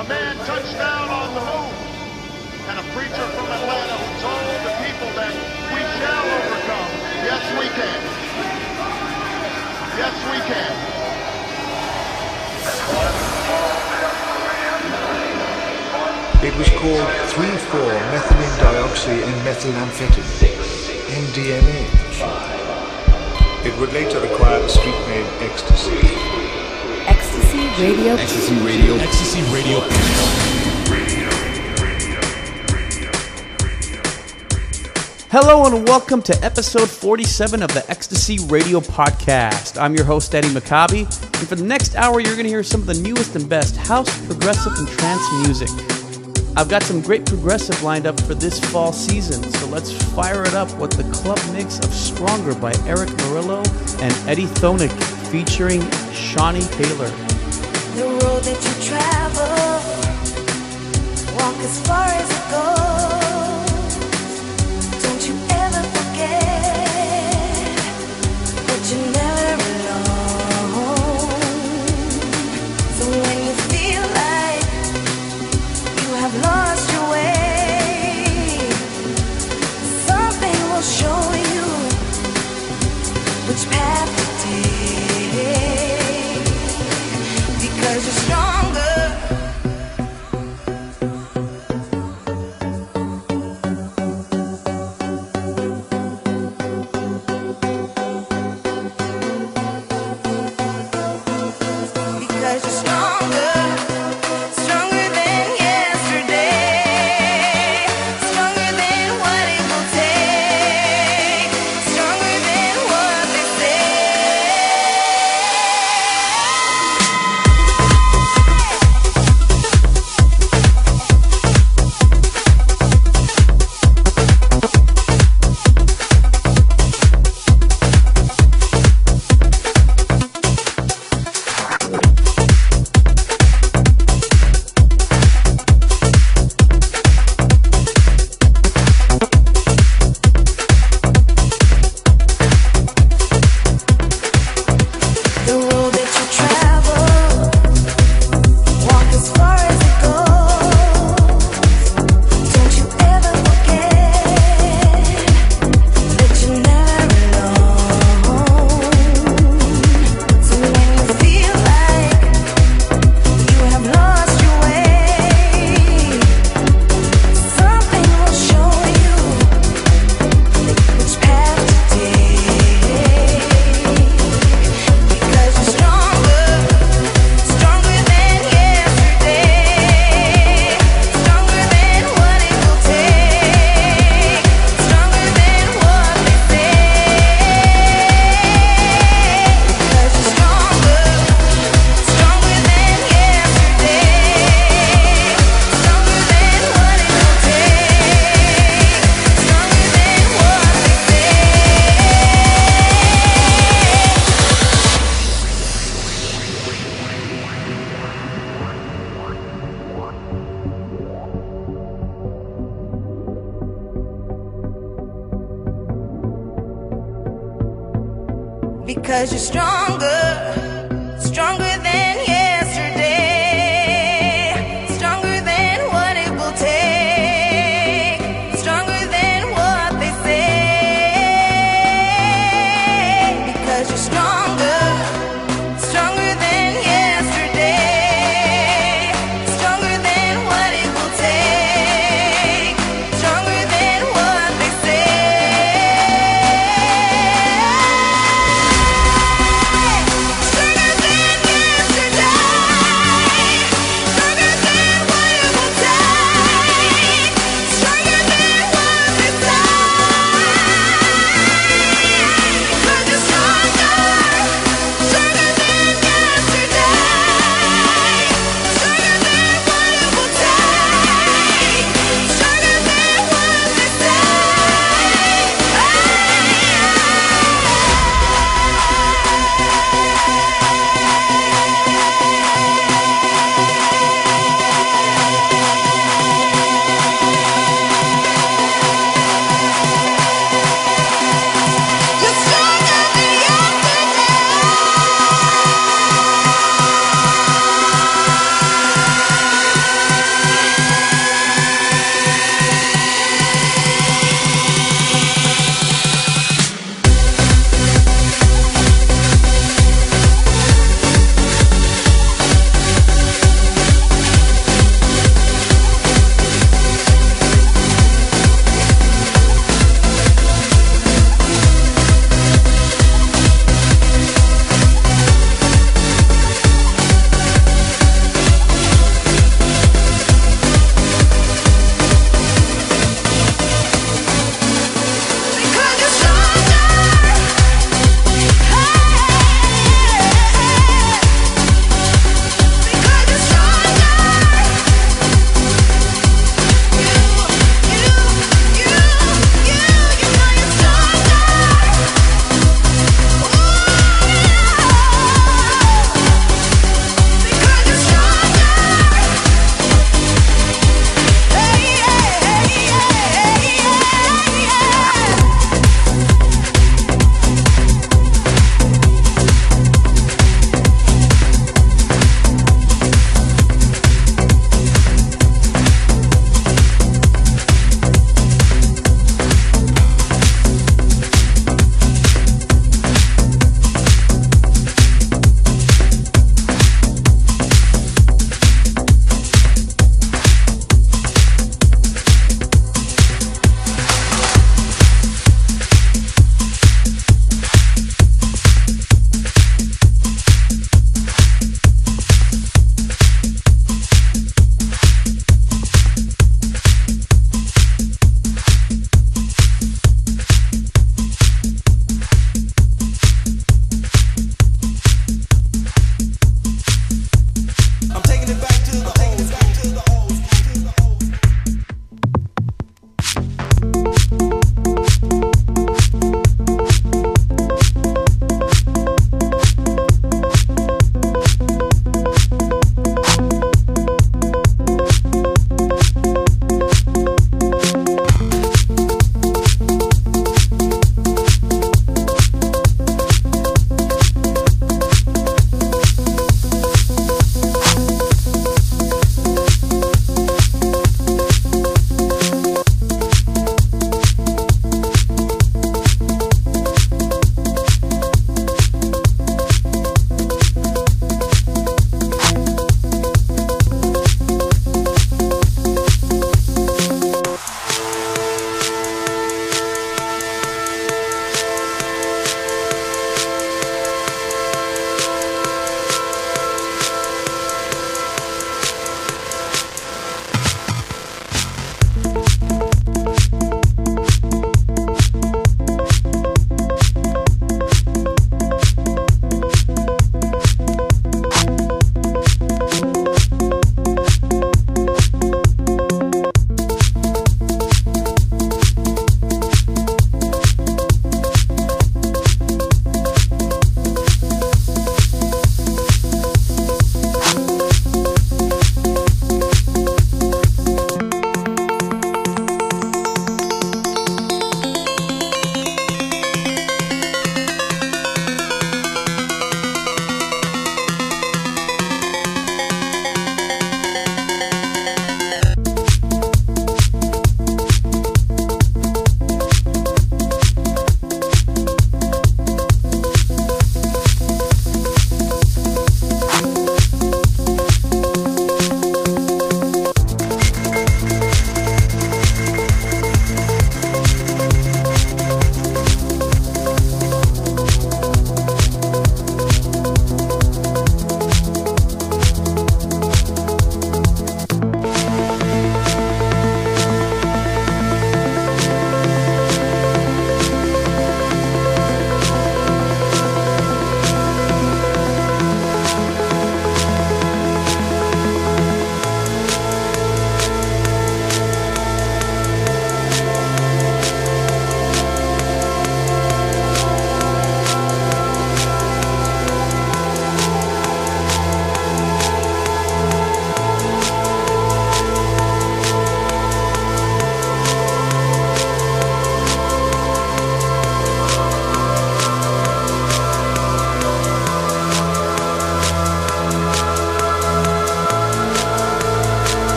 A man touched down on the moon. And a preacher from Atlanta who told the people that we shall overcome. Yes, we can. Yes, we can. It was called 3,4-methylene dioxy and methylamphetamine, MDMA. It would later acquire the street name ecstasy. Ecstasy Radio. Ecstasy Radio. Ecstasy Radio. Hello and welcome to episode 47 of the Ecstasy Radio Podcast. I'm your host, Eddie Maccabi, and for the next hour, you're going to hear some of the newest and best house, progressive, and trance music. I've got some great progressive lined up for this fall season, so let's fire it up with the club mix of Stronger by Erick Morillo and Eddie Thoneick featuring Shawnee Taylor. The road that you travel, walk as far as it goes.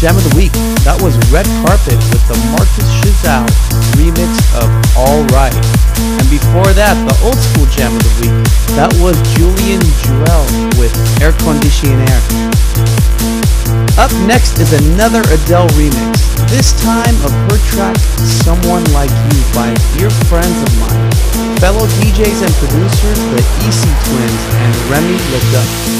Jam of the Week. That was Red Carpet with the Marcus Chazal remix of All Right. And before that, the old school Jam of the Week. That was Julian Jeweil with Air Conditionaire. Up next is another Adele remix, this time of her track Someone Like You by dear friends of mine, fellow DJs and producers, the EC Twins and Remy LeDuc.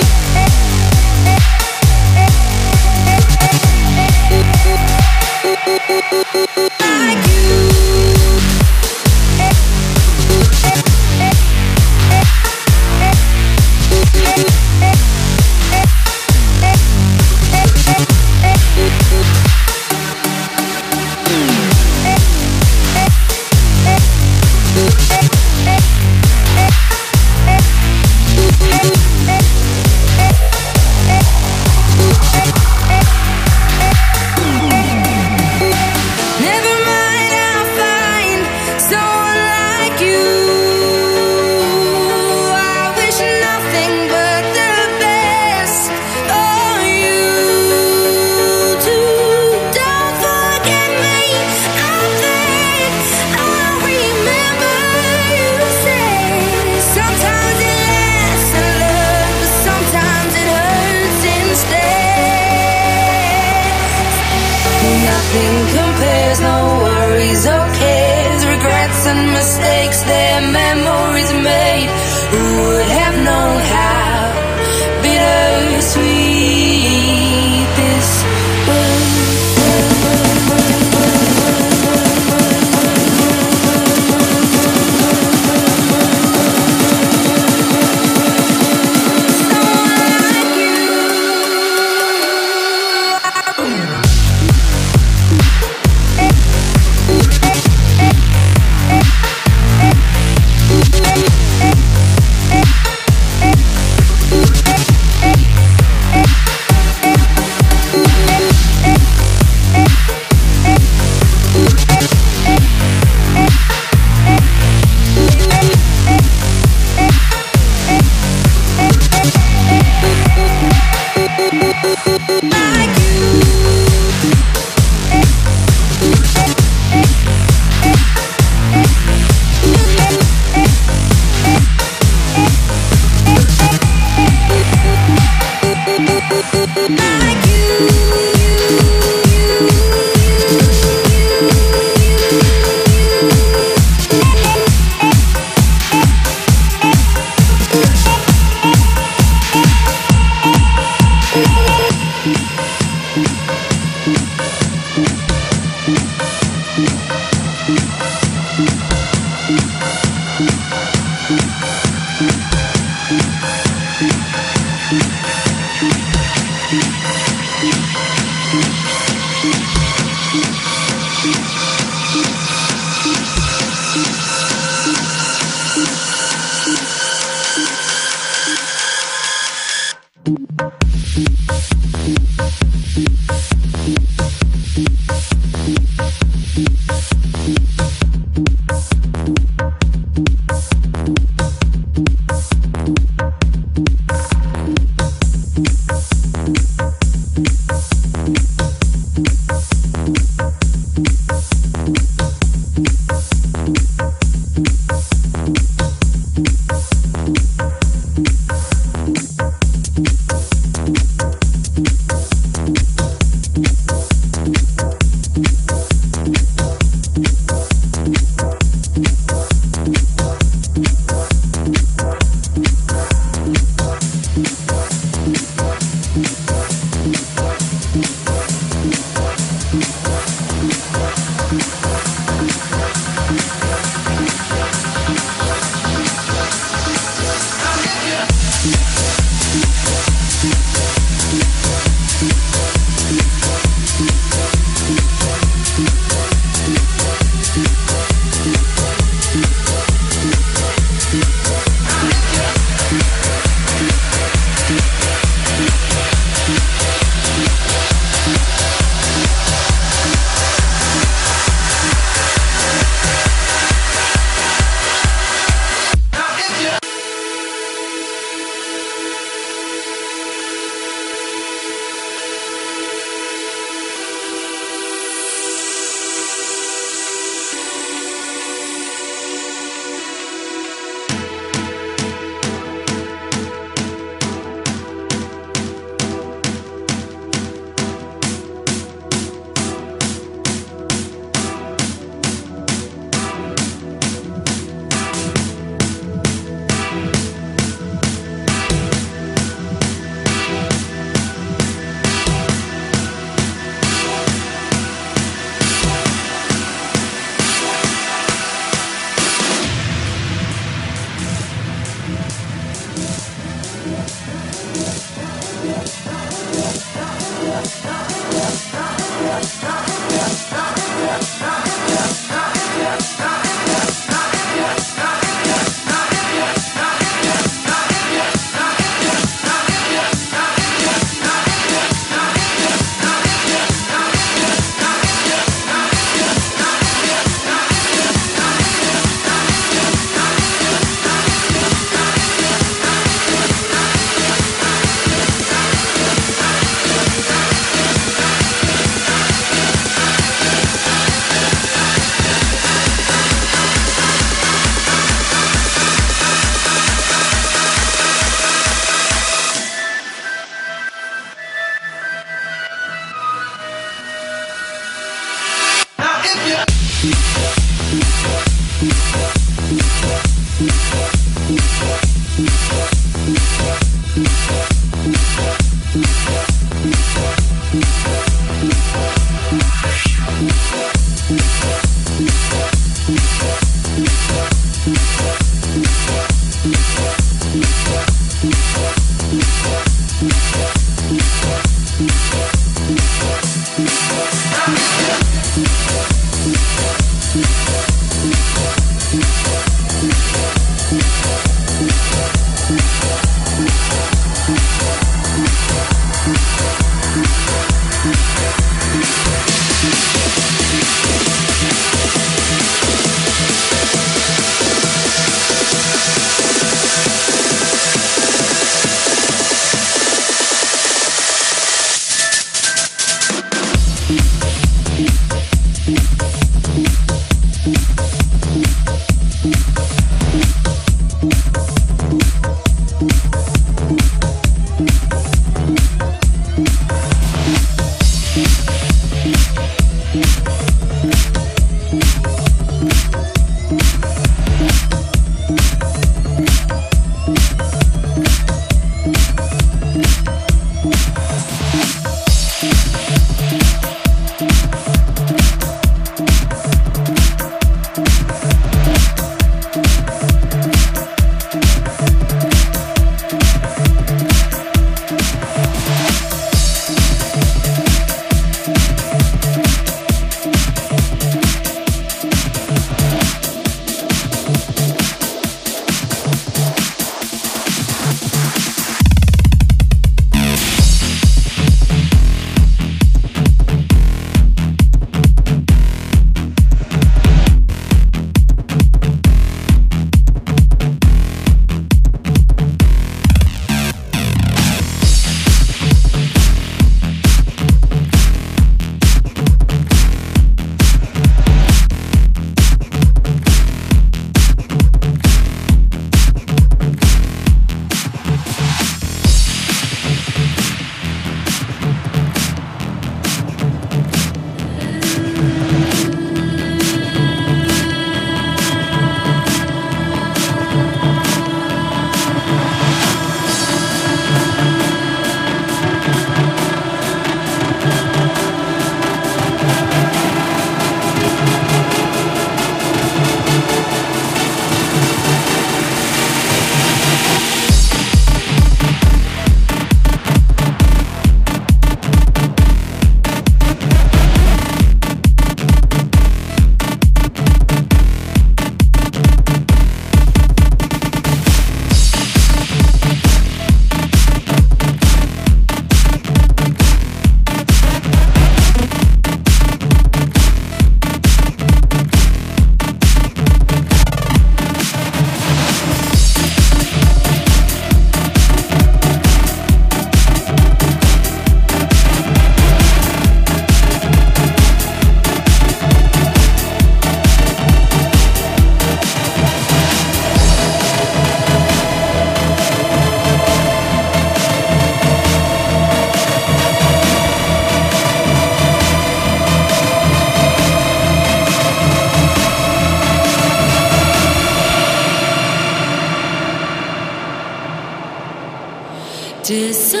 Deserve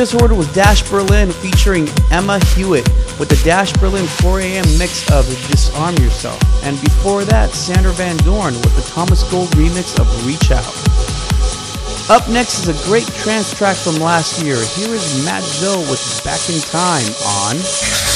just heard was Dash Berlin featuring Emma Hewitt with the Dash Berlin 4 a.m. mix of Disarm Yourself. And before that, Sander van Doorn with the Thomas Gold remix of Reach Out. Up next is a great trance track from last year. Here is Mat Zo with Back in Time on.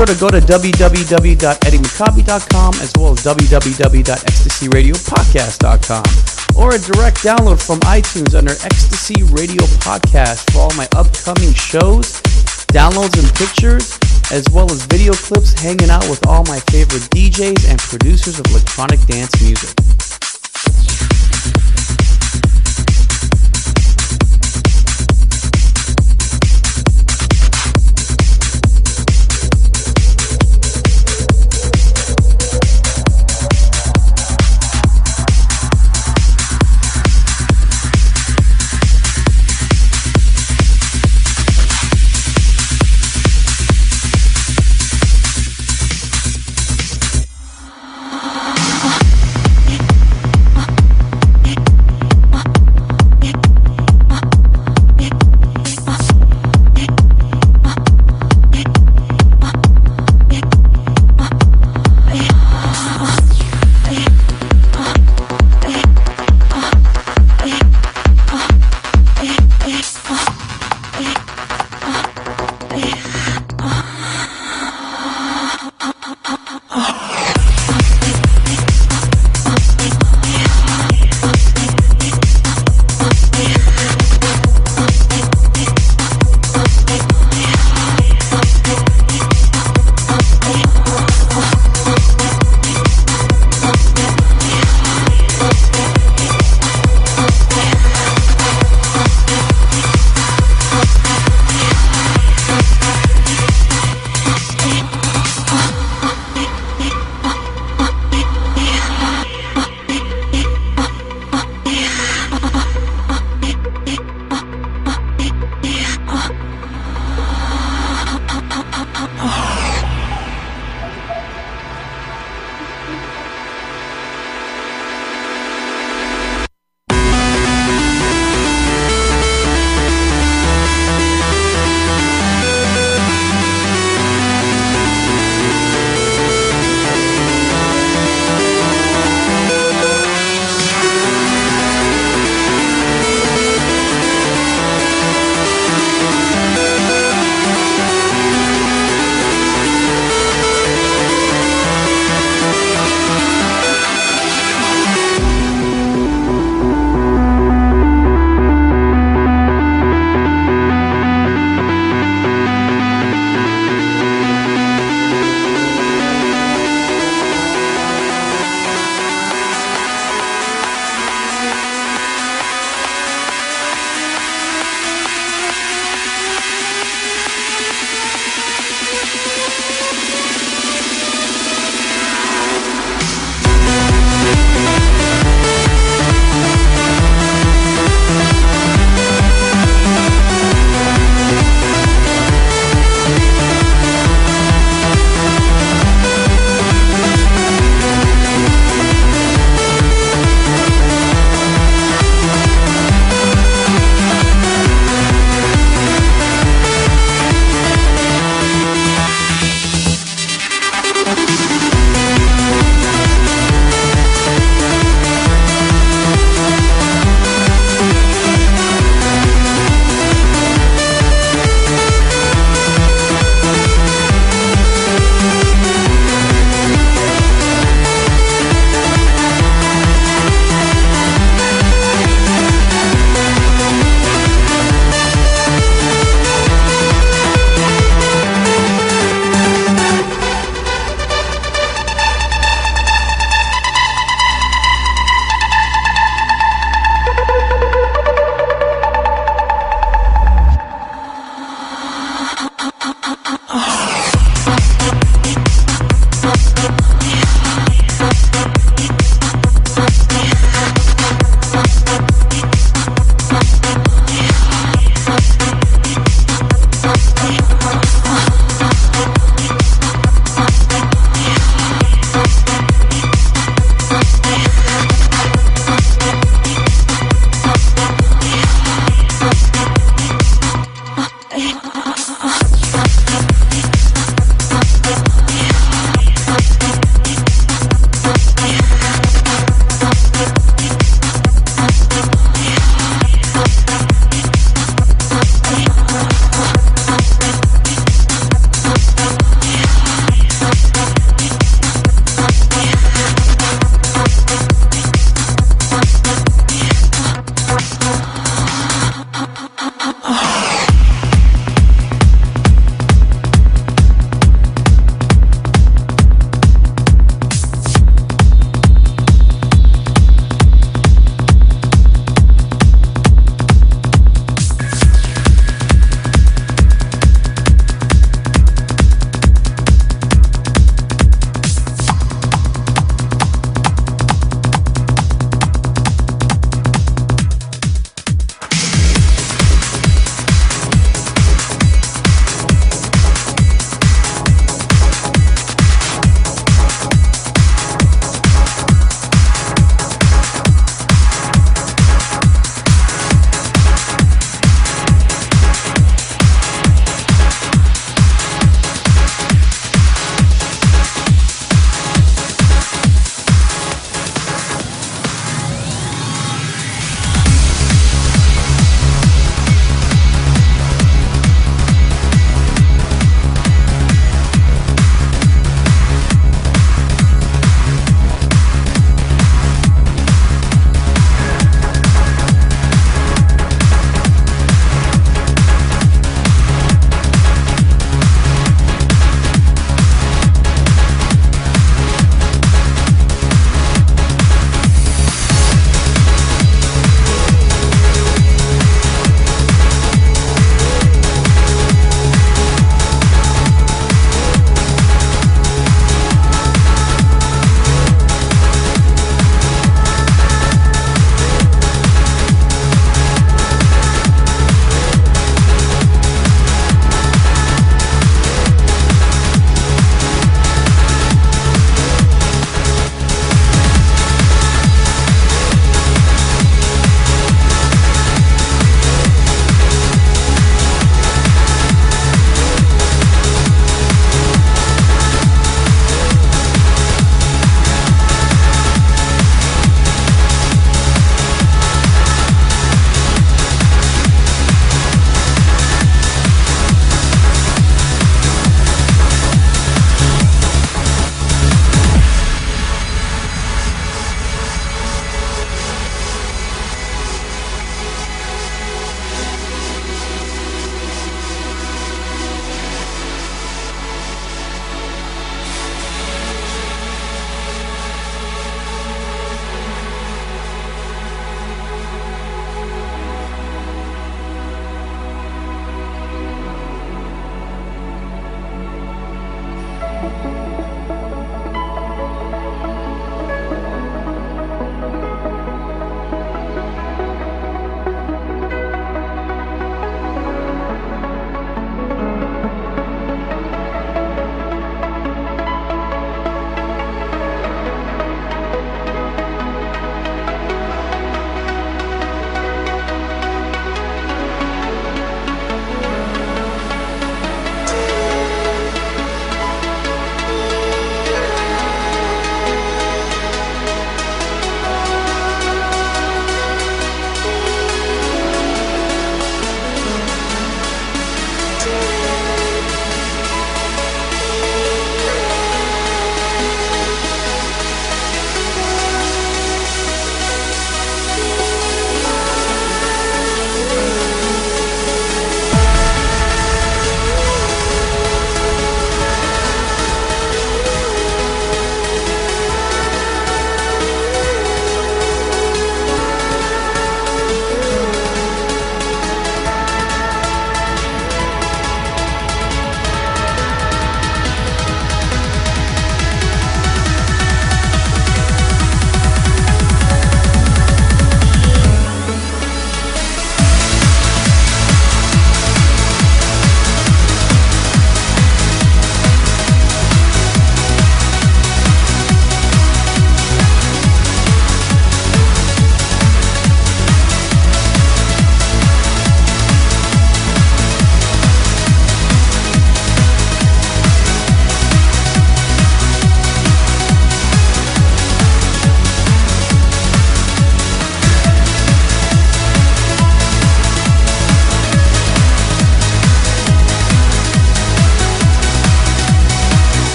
Sure to go to www.eddiemccabe.com as well as www.ecstasyradiopodcast.com or a direct download from iTunes under Ecstasy Radio Podcast for all my upcoming shows, downloads and pictures, as well as video clips hanging out with all my favorite DJs and producers of electronic dance music.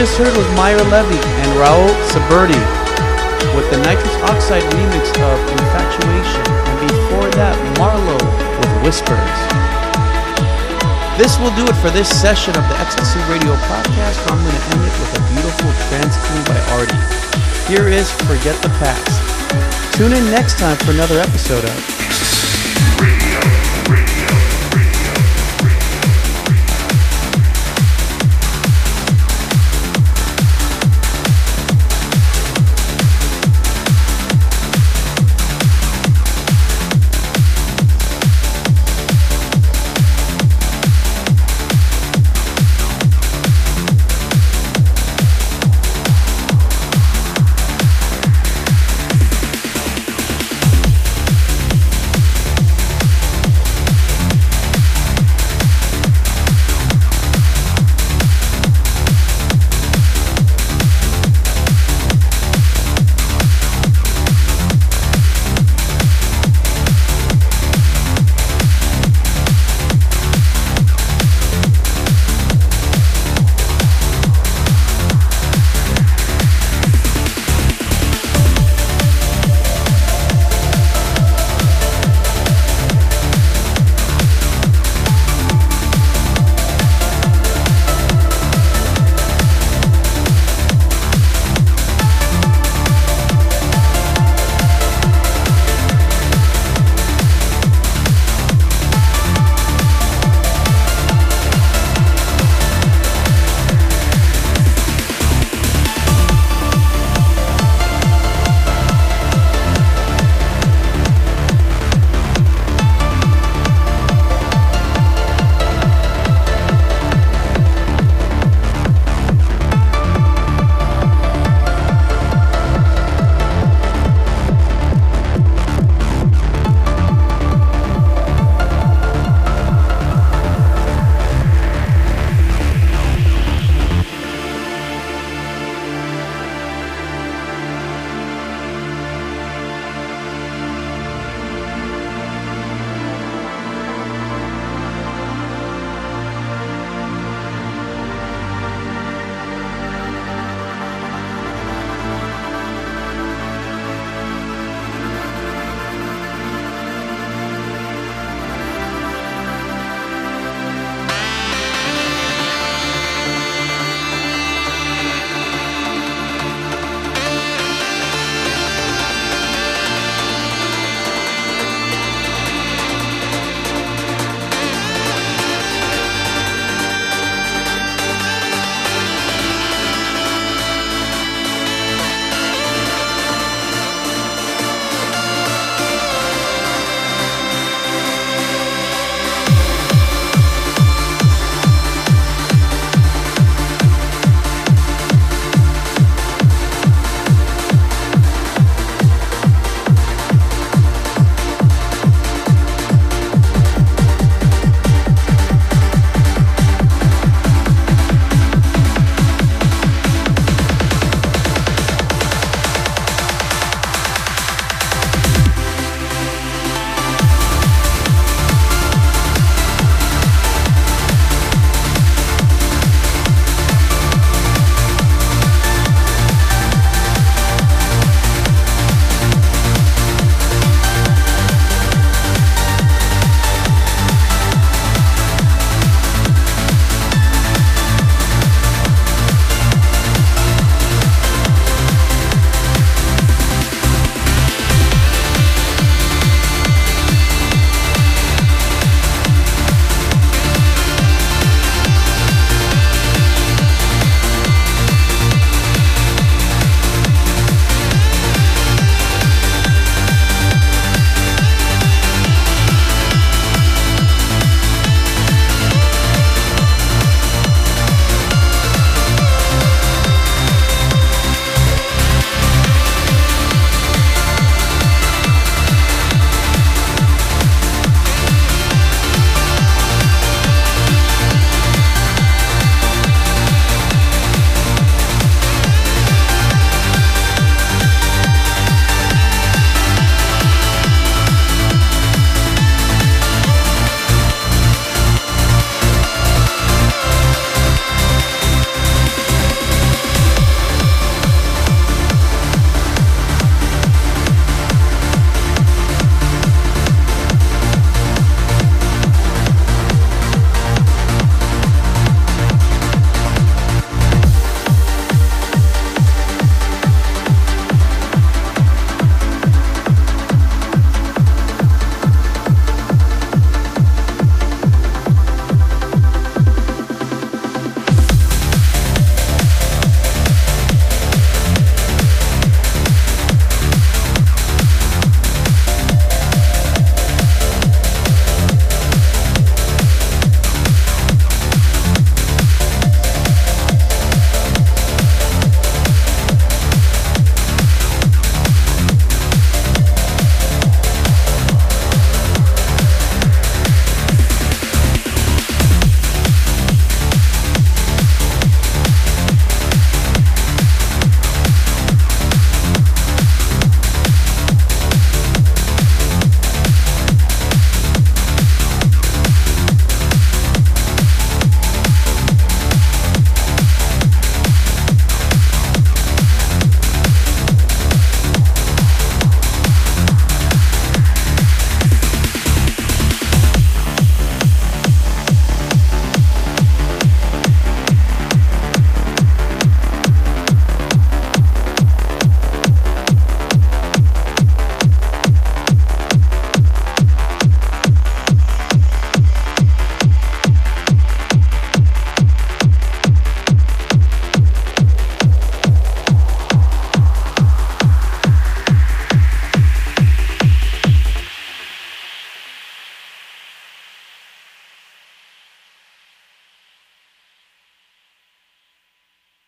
Just heard was Meyer Levy and Raul Saberti with the nitrous oxide remix of Infatuation, and before that, Marlowe with Whispers. This will do it for this session of the Ecstasy Radio podcast. I'm going to end it with a beautiful trance tune by Artie. Here is Forget the Past. Tune in next time for another episode of.